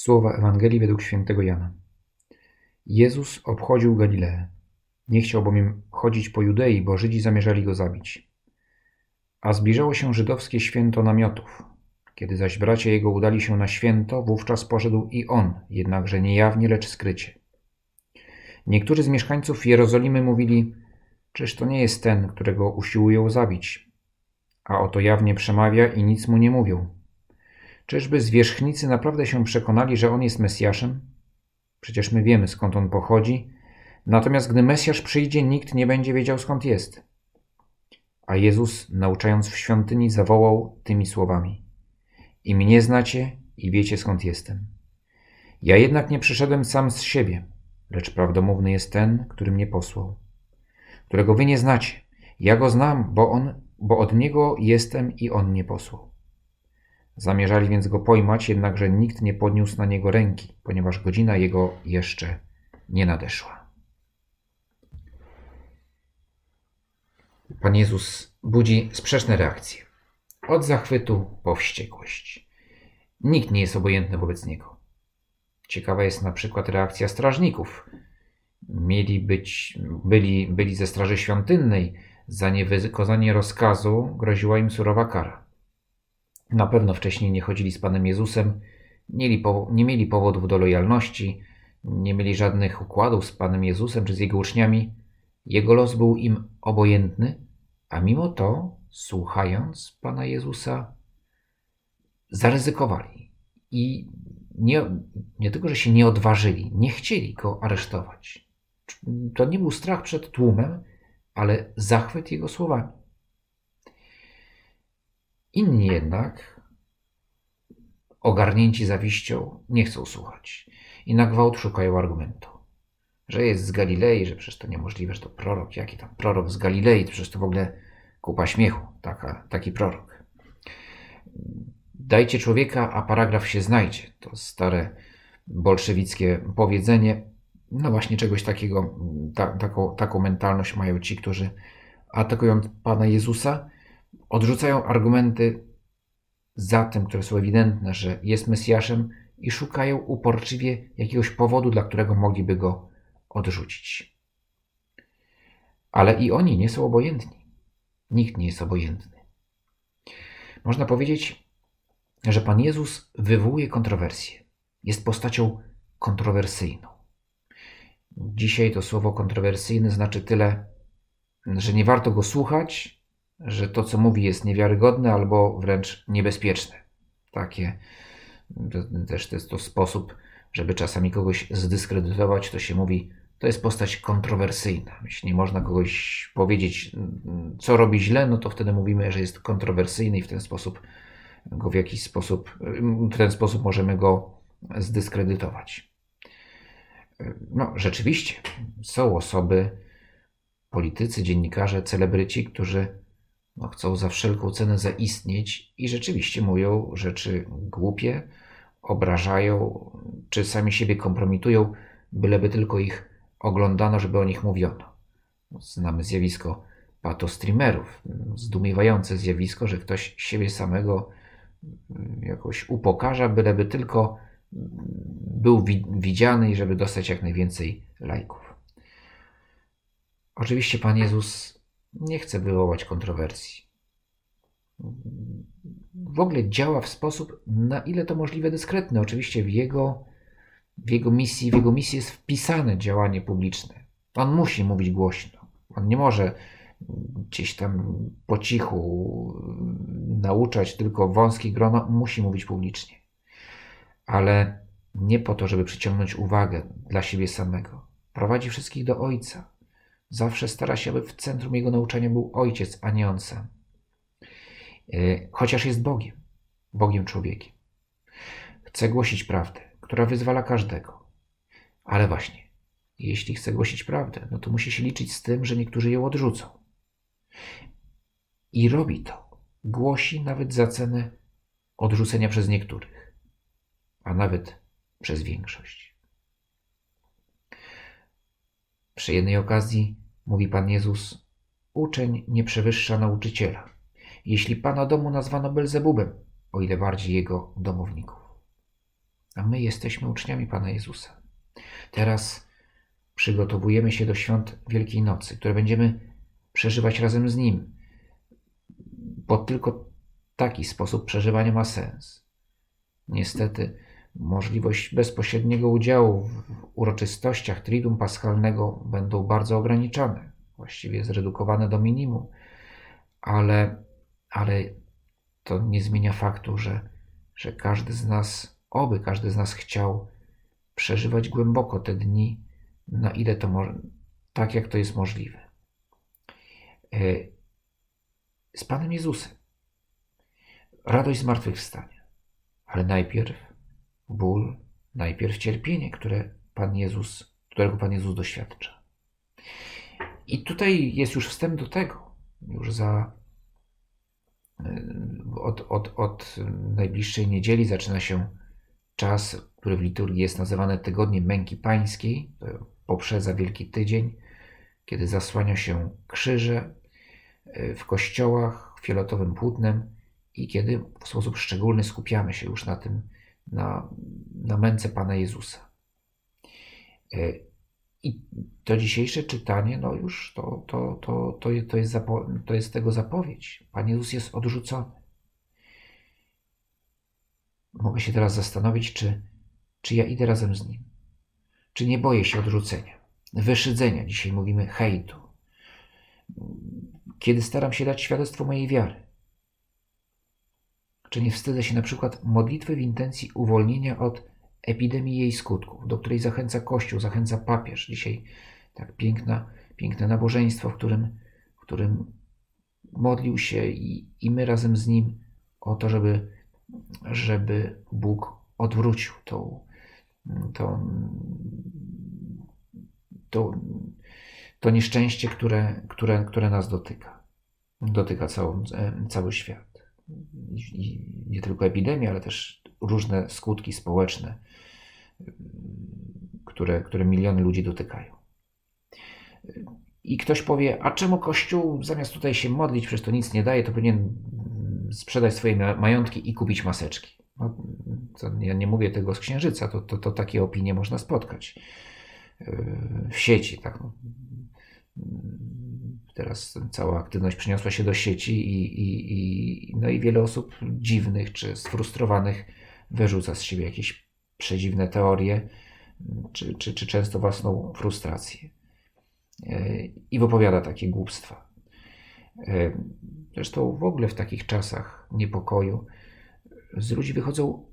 Słowa Ewangelii według świętego Jana. Jezus obchodził Galileę. Nie chciał bowiem chodzić po Judei, bo Żydzi zamierzali go zabić. A zbliżało się żydowskie święto namiotów. Kiedy zaś bracia jego udali się na święto, wówczas poszedł i on, jednakże nie jawnie, lecz skrycie. Niektórzy z mieszkańców Jerozolimy mówili, czyż to nie jest ten, którego usiłują zabić? A oto jawnie przemawia i nic mu nie mówią. Czyżby zwierzchnicy naprawdę się przekonali, że on jest Mesjaszem? Przecież my wiemy skąd on pochodzi, natomiast gdy Mesjasz przyjdzie, nikt nie będzie wiedział skąd jest. A Jezus, nauczając w świątyni, zawołał tymi słowami: I mnie znacie i wiecie skąd jestem. Ja jednak nie przyszedłem sam z siebie, lecz prawdomówny jest ten, który mnie posłał, którego wy nie znacie. Ja go znam, bo on, bo od niego jestem i on mnie posłał. Zamierzali więc go pojmać, jednakże nikt nie podniósł na niego ręki, ponieważ godzina jego jeszcze nie nadeszła. Pan Jezus budzi sprzeczne reakcje. Od zachwytu po wściekłość. Nikt nie jest obojętny wobec niego. Ciekawa jest na przykład reakcja strażników. Mieli być, byli, byli ze straży świątynnej. Za niewykonanie rozkazu groziła im surowa kara. Na pewno wcześniej nie chodzili z Panem Jezusem, nie, mieli powodów do lojalności, nie mieli żadnych układów z Panem Jezusem czy z Jego uczniami. Jego los był im obojętny, a mimo to, słuchając Pana Jezusa, zaryzykowali i nie, nie tylko, że się nie odważyli, nie chcieli go aresztować. To nie był strach przed tłumem, ale zachwyt jego słowami. Inni jednak, ogarnięci zawiścią, nie chcą słuchać i na gwałt szukają argumentu. Że jest z Galilei, że przecież to niemożliwe, że to prorok, jaki tam prorok z Galilei, to przecież to w ogóle kupa śmiechu, taka, taki prorok. Dajcie człowieka, a paragraf się znajdzie. To stare bolszewickie powiedzenie. No właśnie czegoś takiego, ta, taką, taką mentalność mają ci, którzy atakują Pana Jezusa Odrzucają argumenty za tym, które są ewidentne, że jest Mesjaszem i szukają uporczywie jakiegoś powodu, dla którego mogliby go odrzucić. Ale i oni nie są obojętni. Nikt nie jest obojętny. Można powiedzieć, że Pan Jezus wywołuje kontrowersję. Jest postacią kontrowersyjną. Dzisiaj to słowo kontrowersyjne znaczy tyle, że nie warto go słuchać, że to, co mówi, jest niewiarygodne albo wręcz niebezpieczne. Takie też to jest to sposób, żeby czasami kogoś zdyskredytować, to się mówi, to jest postać kontrowersyjna. Jeśli nie można kogoś powiedzieć, co robi źle, no to wtedy mówimy, że jest kontrowersyjny i w ten sposób go w jakiś sposób, w ten sposób możemy go zdyskredytować. No, rzeczywiście są osoby, politycy, dziennikarze, celebryci, którzy no, chcą za wszelką cenę zaistnieć i rzeczywiście mówią rzeczy głupie, obrażają, czy sami siebie kompromitują, byleby tylko ich oglądano, żeby o nich mówiono. Znamy zjawisko patostreamerów, zdumiewające zjawisko, że ktoś siebie samego jakoś upokarza, byleby tylko był widziany i żeby dostać jak najwięcej lajków. Oczywiście Pan Jezus nie chce wywołać kontrowersji. W ogóle działa w sposób, na ile to możliwe, dyskretny. Oczywiście w jego, w jego misji, w jego misji jest wpisane działanie publiczne. On musi mówić głośno. On nie może gdzieś tam po cichu nauczać tylko wąskie grono, musi mówić publicznie. Ale nie po to, żeby przyciągnąć uwagę dla siebie samego. Prowadzi wszystkich do Ojca. Zawsze stara się, aby w centrum jego nauczania był ojciec, a nie on sam. E, chociaż jest Bogiem, Bogiem człowiekiem. Chce głosić prawdę, która wyzwala każdego. Ale właśnie, jeśli chce głosić prawdę, no to musi się liczyć z tym, że niektórzy ją odrzucą. I robi to. Głosi nawet za cenę odrzucenia przez niektórych, a nawet przez większość. Przy jednej okazji mówi Pan Jezus, uczeń nie przewyższa nauczyciela. Jeśli Pana domu nazwano Belzebubem, o ile bardziej jego domowników. a my jesteśmy uczniami Pana Jezusa. Teraz przygotowujemy się do świąt Wielkiej Nocy, które będziemy przeżywać razem z Nim, bo tylko taki sposób przeżywania ma sens. Niestety, możliwość bezpośredniego udziału w uroczystościach Triduum Paschalnego będą bardzo ograniczone, właściwie zredukowane do minimum, ale, ale to nie zmienia faktu, że, że każdy z nas, oby każdy z nas chciał przeżywać głęboko te dni, na ile to może, tak jak to jest możliwe. E, z Panem Jezusem. Radość zmartwychwstania. Ale najpierw ból, najpierw cierpienie, które Pan Jezus, którego Pan Jezus doświadcza. I tutaj jest już wstęp do tego, już za od, od, od najbliższej niedzieli zaczyna się czas, który w liturgii jest nazywany tygodniem męki pańskiej, poprzedza Wielki Tydzień, kiedy zasłania się krzyże e, w kościołach fioletowym płótnem i kiedy w sposób szczególny skupiamy się już na tym, na, na męce Pana Jezusa. E, I to dzisiejsze czytanie, no już to, to, to, to, to, jest, zapo- to jest tego zapowiedź. Pan Jezus jest odrzucony. Mogę się teraz zastanowić, czy, czy ja idę razem z Nim. Czy nie boję się odrzucenia, wyszydzenia, dzisiaj mówimy hejtu. Kiedy staram się dać świadectwo mojej wiary. Czy nie wstydzę się na przykład modlitwy w intencji uwolnienia od epidemii jej skutków, do której zachęca Kościół, zachęca papież. Dzisiaj tak piękna, piękne nabożeństwo, w którym, w którym modlił się i, i my razem z nim o to, żeby, żeby Bóg odwrócił tą, tą, to, to nieszczęście, które, które, które nas dotyka. Dotyka całą, cały świat. Nie tylko epidemia, ale też różne skutki społeczne, które, które miliony ludzi dotykają. I ktoś powie, a czemu Kościół zamiast tutaj się modlić, przecież to nic nie daje, to powinien sprzedać swoje majątki i kupić maseczki. No, ja nie mówię tego z księżyca, to, to, to takie opinie można spotkać w sieci. Tak, no. Teraz cała aktywność przeniosła się do sieci i, i, i, no i wiele osób dziwnych czy sfrustrowanych wyrzuca z siebie jakieś przedziwne teorie, czy, czy, czy często własną frustrację. E, I wypowiada takie głupstwa. E, zresztą w ogóle w takich czasach niepokoju z ludzi wychodzą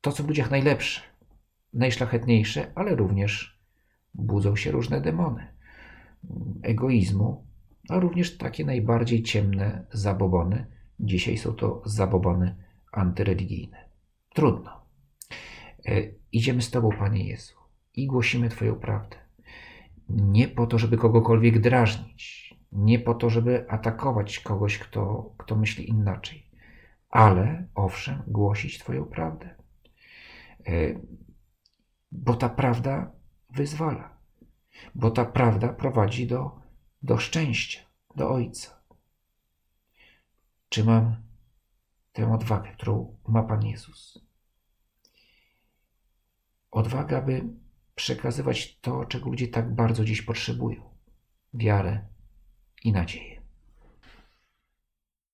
to, co w ludziach najlepsze, najszlachetniejsze, ale również budzą się różne demony egoizmu, a również takie najbardziej ciemne zabobony. Dzisiaj są to zabobony antyreligijne. Trudno. E, idziemy z Tobą, Panie Jezu, i głosimy Twoją prawdę. Nie po to, żeby kogokolwiek drażnić, nie po to, żeby atakować kogoś, kto, kto myśli inaczej, ale owszem, głosić Twoją prawdę. E, bo ta prawda wyzwala, bo ta prawda prowadzi do, do szczęścia, do Ojca. Czy mam tę odwagę, którą ma Pan Jezus? Odwaga, by przekazywać to, czego ludzie tak bardzo dziś potrzebują wiarę i nadzieję.